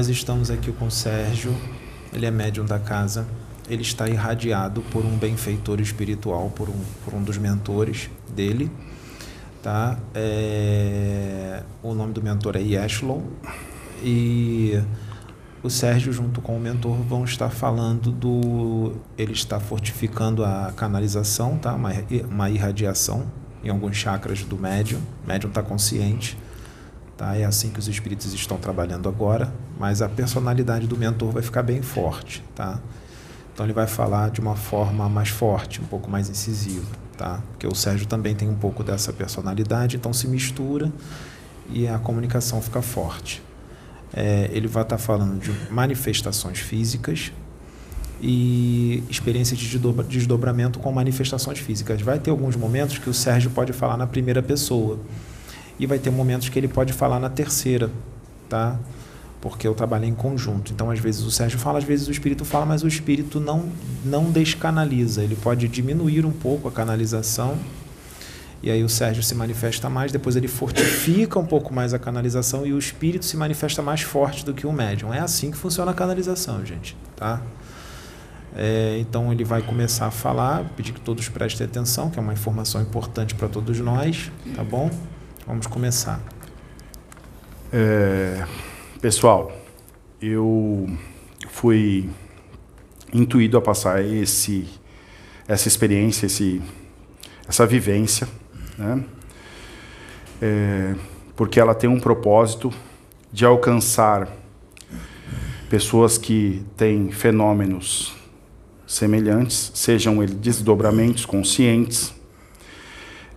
nós estamos aqui com o Sérgio, ele é médium da casa, ele está irradiado por um benfeitor espiritual, por um, por um dos mentores dele. Tá? É, o nome do mentor é Yeshlon. E o Sérgio, junto com o mentor, vão estar falando do. Ele está fortificando a canalização, tá? uma, uma irradiação em alguns chakras do médium. O médium está consciente. Tá? É assim que os espíritos estão trabalhando agora, mas a personalidade do mentor vai ficar bem forte. Tá? Então ele vai falar de uma forma mais forte, um pouco mais incisiva. Tá? Porque o Sérgio também tem um pouco dessa personalidade, então se mistura e a comunicação fica forte é, ele vai estar falando de manifestações físicas e experiências de desdobramento com manifestações físicas. Vai ter alguns momentos que o Sérgio pode falar na primeira pessoa e vai ter momentos que ele pode falar na terceira, tá? Porque eu trabalhei em conjunto. Então, às vezes o Sérgio fala, às vezes o espírito fala, mas o espírito não não descanaliza. Ele pode diminuir um pouco a canalização e aí o Sérgio se manifesta mais, depois ele fortifica um pouco mais a canalização e o espírito se manifesta mais forte do que o médium. É assim que funciona a canalização, gente, tá? É, então ele vai começar a falar, pedir que todos prestem atenção, que é uma informação importante para todos nós, tá bom? Vamos começar. É, pessoal, eu fui intuído a passar esse, essa experiência, esse, essa vivência né? É, porque ela tem um propósito de alcançar pessoas que têm fenômenos semelhantes, sejam eles desdobramentos conscientes.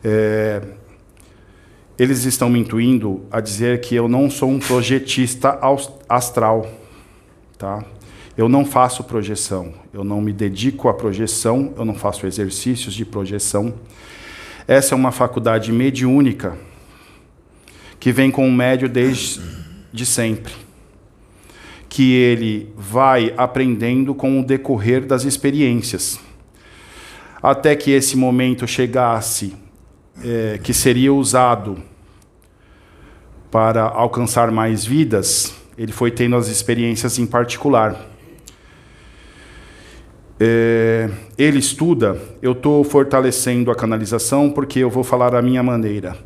É, eles estão me intuindo a dizer que eu não sou um projetista astral, tá? Eu não faço projeção, eu não me dedico à projeção, eu não faço exercícios de projeção. Essa é uma faculdade mediúnica que vem com o médio desde de sempre, que ele vai aprendendo com o decorrer das experiências, até que esse momento chegasse, é, que seria usado para alcançar mais vidas, ele foi tendo as experiências em particular. É, ele estuda, eu estou fortalecendo a canalização porque eu vou falar a minha maneira.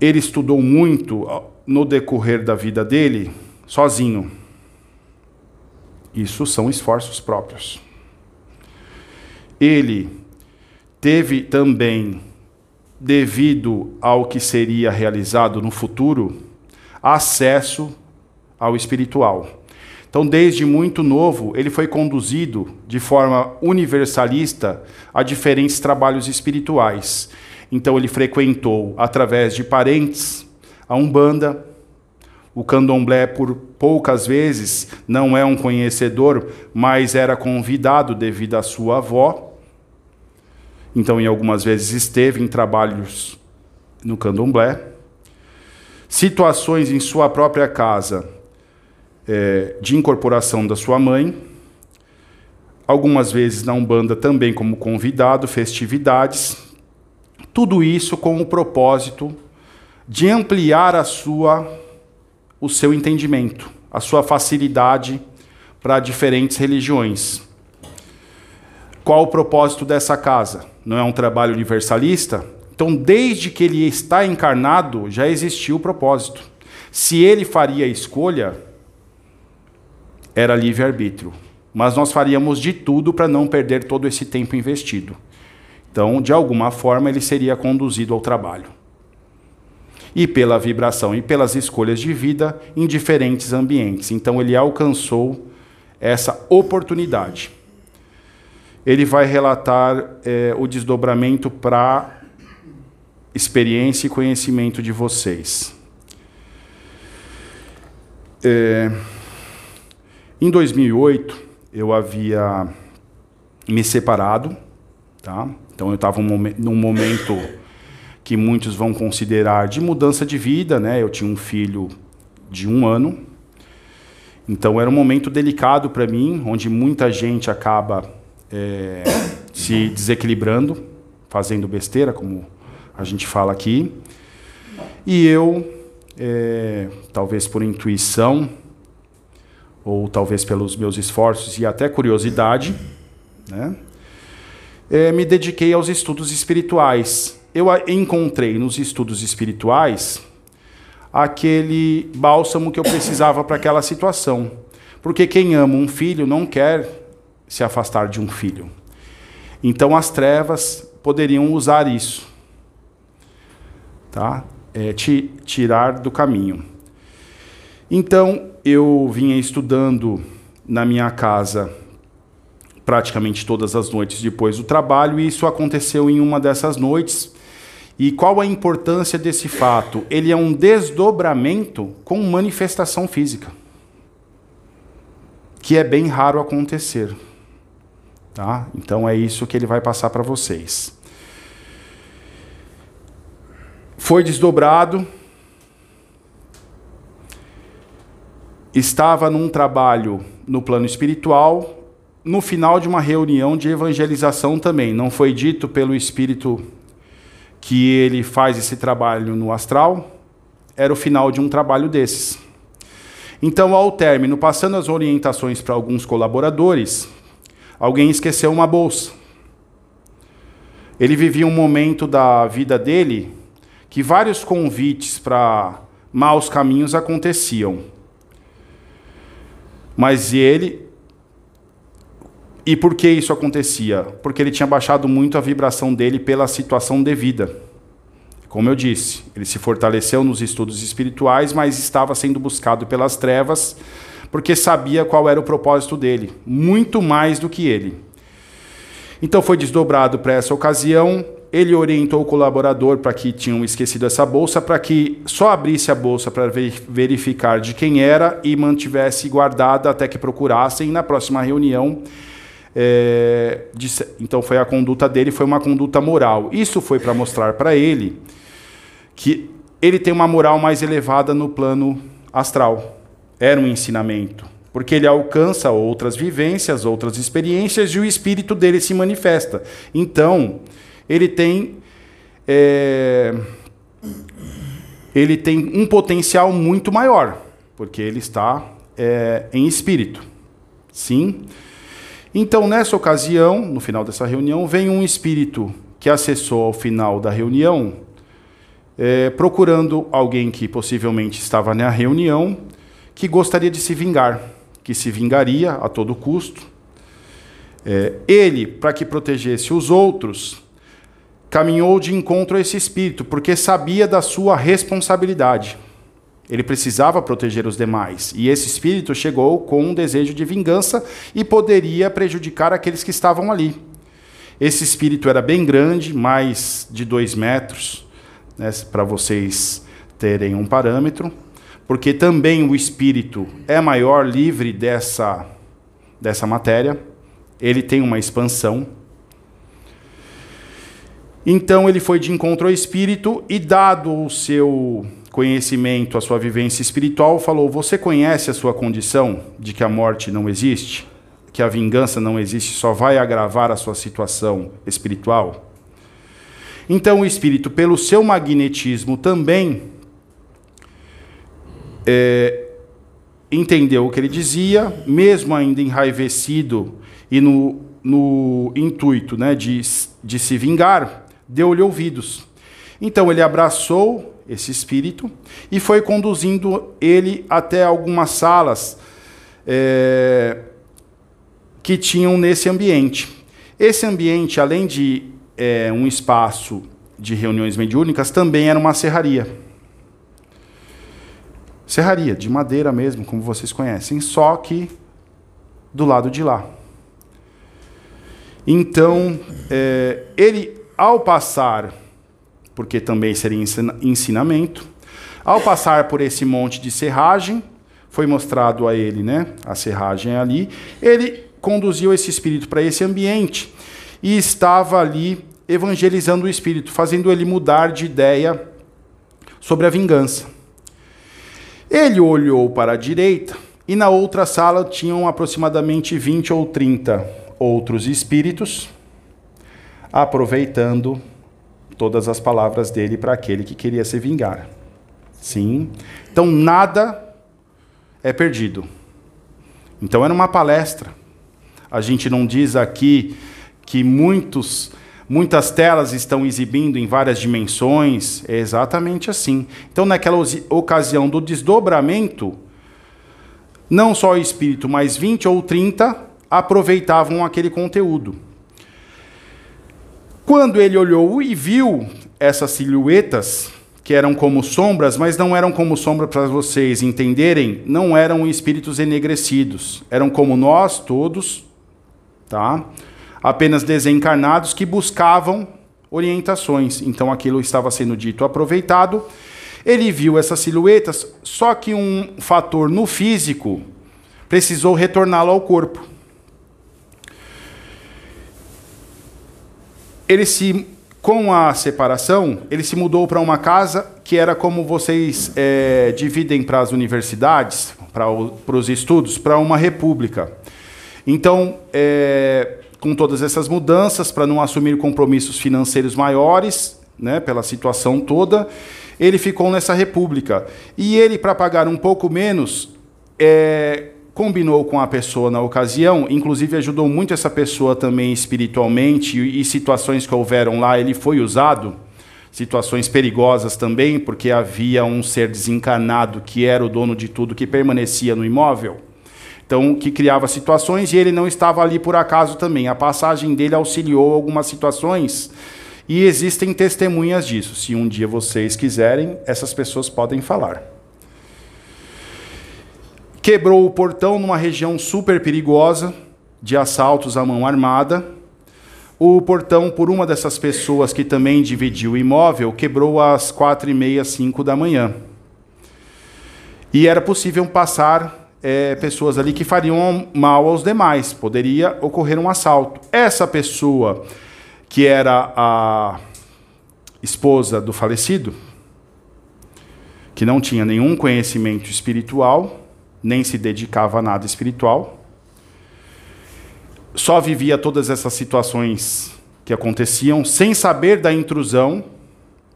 Ele estudou muito no decorrer da vida dele, sozinho. Isso são esforços próprios. Ele teve também, devido ao que seria realizado no futuro, acesso ao espiritual. Então, desde muito novo, ele foi conduzido de forma universalista a diferentes trabalhos espirituais. Então, ele frequentou, através de parentes, a Umbanda. O candomblé, por poucas vezes, não é um conhecedor, mas era convidado devido à sua avó. Então, em algumas vezes, esteve em trabalhos no candomblé. Situações em sua própria casa é, de incorporação da sua mãe, algumas vezes na Umbanda também como convidado, festividades, tudo isso com o propósito de ampliar a sua o seu entendimento, a sua facilidade para diferentes religiões. Qual o propósito dessa casa? Não é um trabalho universalista? Então, desde que ele está encarnado, já existiu o propósito. Se ele faria a escolha, era livre-arbítrio. Mas nós faríamos de tudo para não perder todo esse tempo investido. Então, de alguma forma, ele seria conduzido ao trabalho. E pela vibração e pelas escolhas de vida em diferentes ambientes. Então, ele alcançou essa oportunidade. Ele vai relatar é, o desdobramento para experiência e conhecimento de vocês. É, em 2008, eu havia me separado, tá? Então eu estava num momento que muitos vão considerar de mudança de vida, né? Eu tinha um filho de um ano, então era um momento delicado para mim, onde muita gente acaba é, se desequilibrando, fazendo besteira, como a gente fala aqui, e eu, é, talvez por intuição, ou talvez pelos meus esforços e até curiosidade, né? É, me dediquei aos estudos espirituais. Eu encontrei nos estudos espirituais aquele bálsamo que eu precisava para aquela situação. Porque quem ama um filho não quer se afastar de um filho. Então as trevas poderiam usar isso, tá? É, te tirar do caminho. Então eu vinha estudando na minha casa praticamente todas as noites depois do trabalho e isso aconteceu em uma dessas noites. E qual a importância desse fato? Ele é um desdobramento com manifestação física, que é bem raro acontecer. Tá? Então é isso que ele vai passar para vocês. Foi desdobrado. Estava num trabalho no plano espiritual, no final de uma reunião de evangelização também. Não foi dito pelo espírito que ele faz esse trabalho no astral, era o final de um trabalho desses. Então, ao término, passando as orientações para alguns colaboradores, alguém esqueceu uma bolsa. Ele vivia um momento da vida dele que vários convites para maus caminhos aconteciam. Mas ele. E por que isso acontecia? Porque ele tinha baixado muito a vibração dele pela situação devida. Como eu disse, ele se fortaleceu nos estudos espirituais, mas estava sendo buscado pelas trevas porque sabia qual era o propósito dele, muito mais do que ele. Então foi desdobrado para essa ocasião. Ele orientou o colaborador para que tinham esquecido essa bolsa, para que só abrisse a bolsa para verificar de quem era e mantivesse guardada até que procurassem na próxima reunião. É, disse, então foi a conduta dele, foi uma conduta moral. Isso foi para mostrar para ele que ele tem uma moral mais elevada no plano astral era um ensinamento, porque ele alcança outras vivências, outras experiências e o espírito dele se manifesta. Então, ele tem é, ele tem um potencial muito maior, porque ele está é, em espírito. Sim. Então, nessa ocasião, no final dessa reunião, vem um espírito que acessou ao final da reunião, é, procurando alguém que possivelmente estava na reunião que gostaria de se vingar, que se vingaria a todo custo. É, ele, para que protegesse os outros, caminhou de encontro a esse espírito, porque sabia da sua responsabilidade. Ele precisava proteger os demais. E esse espírito chegou com um desejo de vingança e poderia prejudicar aqueles que estavam ali. Esse espírito era bem grande, mais de dois metros, né, para vocês terem um parâmetro porque também o espírito é maior, livre dessa, dessa matéria, ele tem uma expansão. Então ele foi de encontro ao espírito e, dado o seu conhecimento, a sua vivência espiritual, falou: Você conhece a sua condição de que a morte não existe? Que a vingança não existe, só vai agravar a sua situação espiritual? Então o espírito, pelo seu magnetismo também, é, entendeu o que ele dizia, mesmo ainda enraivecido e no, no intuito né, de, de se vingar, deu-lhe ouvidos. Então ele abraçou esse espírito e foi conduzindo ele até algumas salas é, que tinham nesse ambiente. Esse ambiente, além de é, um espaço de reuniões mediúnicas, também era uma serraria. Serraria, de madeira mesmo, como vocês conhecem, só que do lado de lá. Então, é, ele, ao passar, porque também seria ensinamento, ao passar por esse monte de serragem, foi mostrado a ele, né, a serragem ali, ele conduziu esse espírito para esse ambiente e estava ali evangelizando o espírito, fazendo ele mudar de ideia sobre a vingança. Ele olhou para a direita e na outra sala tinham aproximadamente 20 ou 30 outros espíritos, aproveitando todas as palavras dele para aquele que queria se vingar. Sim. Então nada é perdido. Então era uma palestra. A gente não diz aqui que muitos, muitas telas estão exibindo em várias dimensões. É exatamente assim. Então, naquela ocasião do desdobramento, não só o espírito, mas 20 ou 30 aproveitavam aquele conteúdo. Quando ele olhou e viu essas silhuetas, que eram como sombras, mas não eram como sombra para vocês entenderem, não eram espíritos enegrecidos, eram como nós todos, tá? Apenas desencarnados que buscavam orientações. Então aquilo estava sendo dito aproveitado. Ele viu essas silhuetas, só que um fator no físico precisou retorná-lo ao corpo. Ele se com a separação, ele se mudou para uma casa que era como vocês é, dividem para as universidades, para os estudos, para uma república. Então, é, com todas essas mudanças, para não assumir compromissos financeiros maiores, né, pela situação toda, ele ficou nessa república. E ele, para pagar um pouco menos, é, combinou com a pessoa na ocasião, inclusive ajudou muito essa pessoa também espiritualmente e, e situações que houveram lá, ele foi usado, situações perigosas também, porque havia um ser desencarnado que era o dono de tudo que permanecia no imóvel. Então, que criava situações e ele não estava ali por acaso também. A passagem dele auxiliou algumas situações e existem testemunhas disso. Se um dia vocês quiserem, essas pessoas podem falar quebrou o portão numa região super perigosa de assaltos à mão armada. O portão, por uma dessas pessoas que também dividiu o imóvel, quebrou às quatro e meia, cinco da manhã. E era possível passar é, pessoas ali que fariam mal aos demais. Poderia ocorrer um assalto. Essa pessoa, que era a esposa do falecido, que não tinha nenhum conhecimento espiritual, nem se dedicava a nada espiritual. Só vivia todas essas situações que aconteciam sem saber da intrusão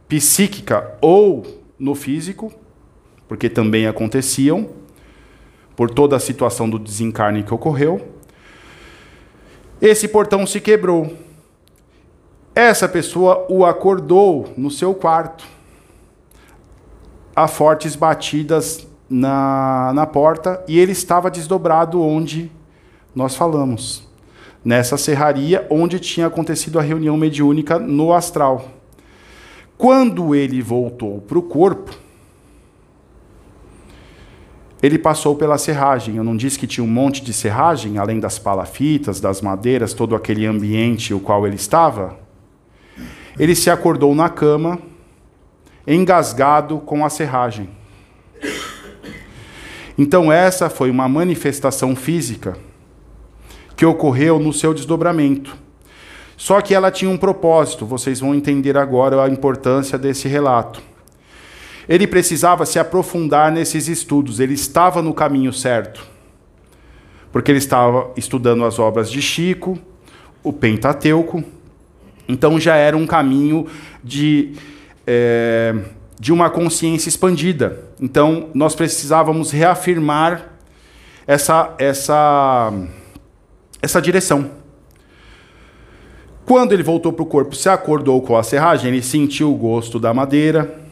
psíquica ou no físico, porque também aconteciam, por toda a situação do desencarne que ocorreu. Esse portão se quebrou. Essa pessoa o acordou no seu quarto, a fortes batidas na, na porta e ele estava desdobrado onde nós falamos, nessa serraria onde tinha acontecido a reunião mediúnica no astral. Quando ele voltou para o corpo, ele passou pela serragem. Eu não disse que tinha um monte de serragem, além das palafitas, das madeiras, todo aquele ambiente o qual ele estava? Ele se acordou na cama, engasgado com a serragem. Então, essa foi uma manifestação física que ocorreu no seu desdobramento. Só que ela tinha um propósito, vocês vão entender agora a importância desse relato. Ele precisava se aprofundar nesses estudos, ele estava no caminho certo. Porque ele estava estudando as obras de Chico, o Pentateuco, então já era um caminho de. É, de uma consciência expandida. Então, nós precisávamos reafirmar essa, essa, essa direção. Quando ele voltou para o corpo, se acordou com a serragem, ele sentiu o gosto da madeira.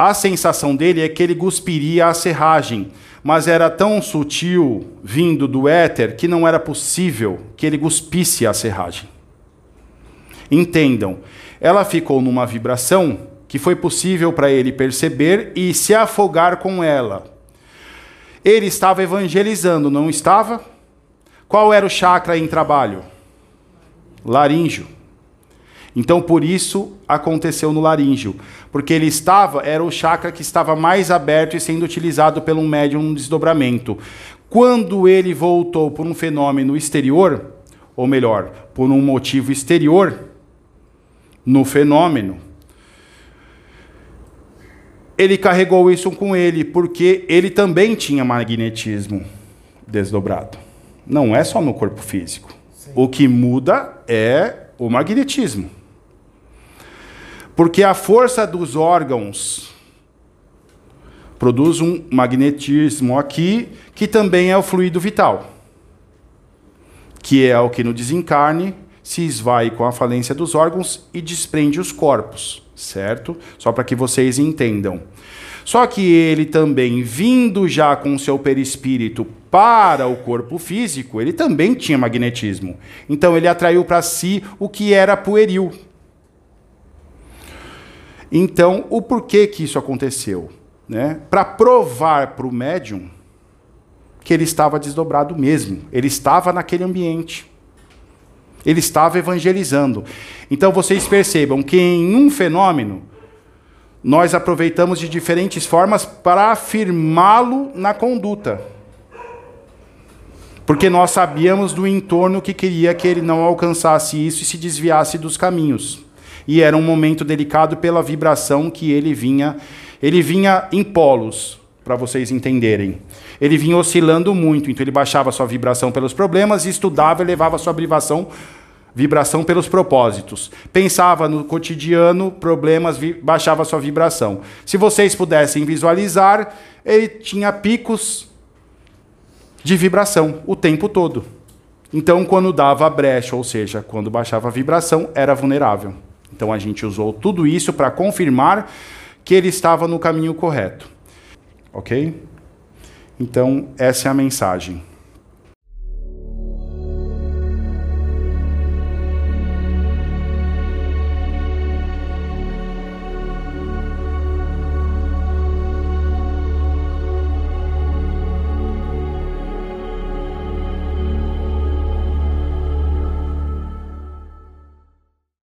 A sensação dele é que ele cuspiria a serragem, mas era tão sutil, vindo do éter, que não era possível que ele cuspisse a serragem. Entendam, ela ficou numa vibração que foi possível para ele perceber e se afogar com ela. Ele estava evangelizando, não estava? Qual era o chakra em trabalho? Laríngeo. Então, por isso aconteceu no laríngeo, porque ele estava, era o chakra que estava mais aberto e sendo utilizado pelo médium no desdobramento. Quando ele voltou por um fenômeno exterior, ou melhor, por um motivo exterior, no fenômeno. Ele carregou isso com ele, porque ele também tinha magnetismo desdobrado. Não é só no corpo físico. Sim. O que muda é o magnetismo. Porque a força dos órgãos Produz um magnetismo aqui, que também é o fluido vital, que é o que no desencarne se esvai com a falência dos órgãos e desprende os corpos, certo? Só para que vocês entendam. Só que ele também, vindo já com seu perispírito para o corpo físico, ele também tinha magnetismo. Então ele atraiu para si o que era pueril. Então, o porquê que isso aconteceu? Né? Para provar para o médium que ele estava desdobrado mesmo, ele estava naquele ambiente. Ele estava evangelizando. Então vocês percebam que em um fenômeno nós aproveitamos de diferentes formas para afirmá-lo na conduta. Porque nós sabíamos do entorno que queria que ele não alcançasse isso e se desviasse dos caminhos. E era um momento delicado pela vibração que ele vinha, ele vinha em polos, para vocês entenderem. Ele vinha oscilando muito, então ele baixava sua vibração pelos problemas estudava e levava sua vibração Vibração pelos propósitos. Pensava no cotidiano, problemas, baixava sua vibração. Se vocês pudessem visualizar, ele tinha picos de vibração o tempo todo. Então, quando dava brecha, ou seja, quando baixava a vibração, era vulnerável. Então, a gente usou tudo isso para confirmar que ele estava no caminho correto. Ok? Então, essa é a mensagem.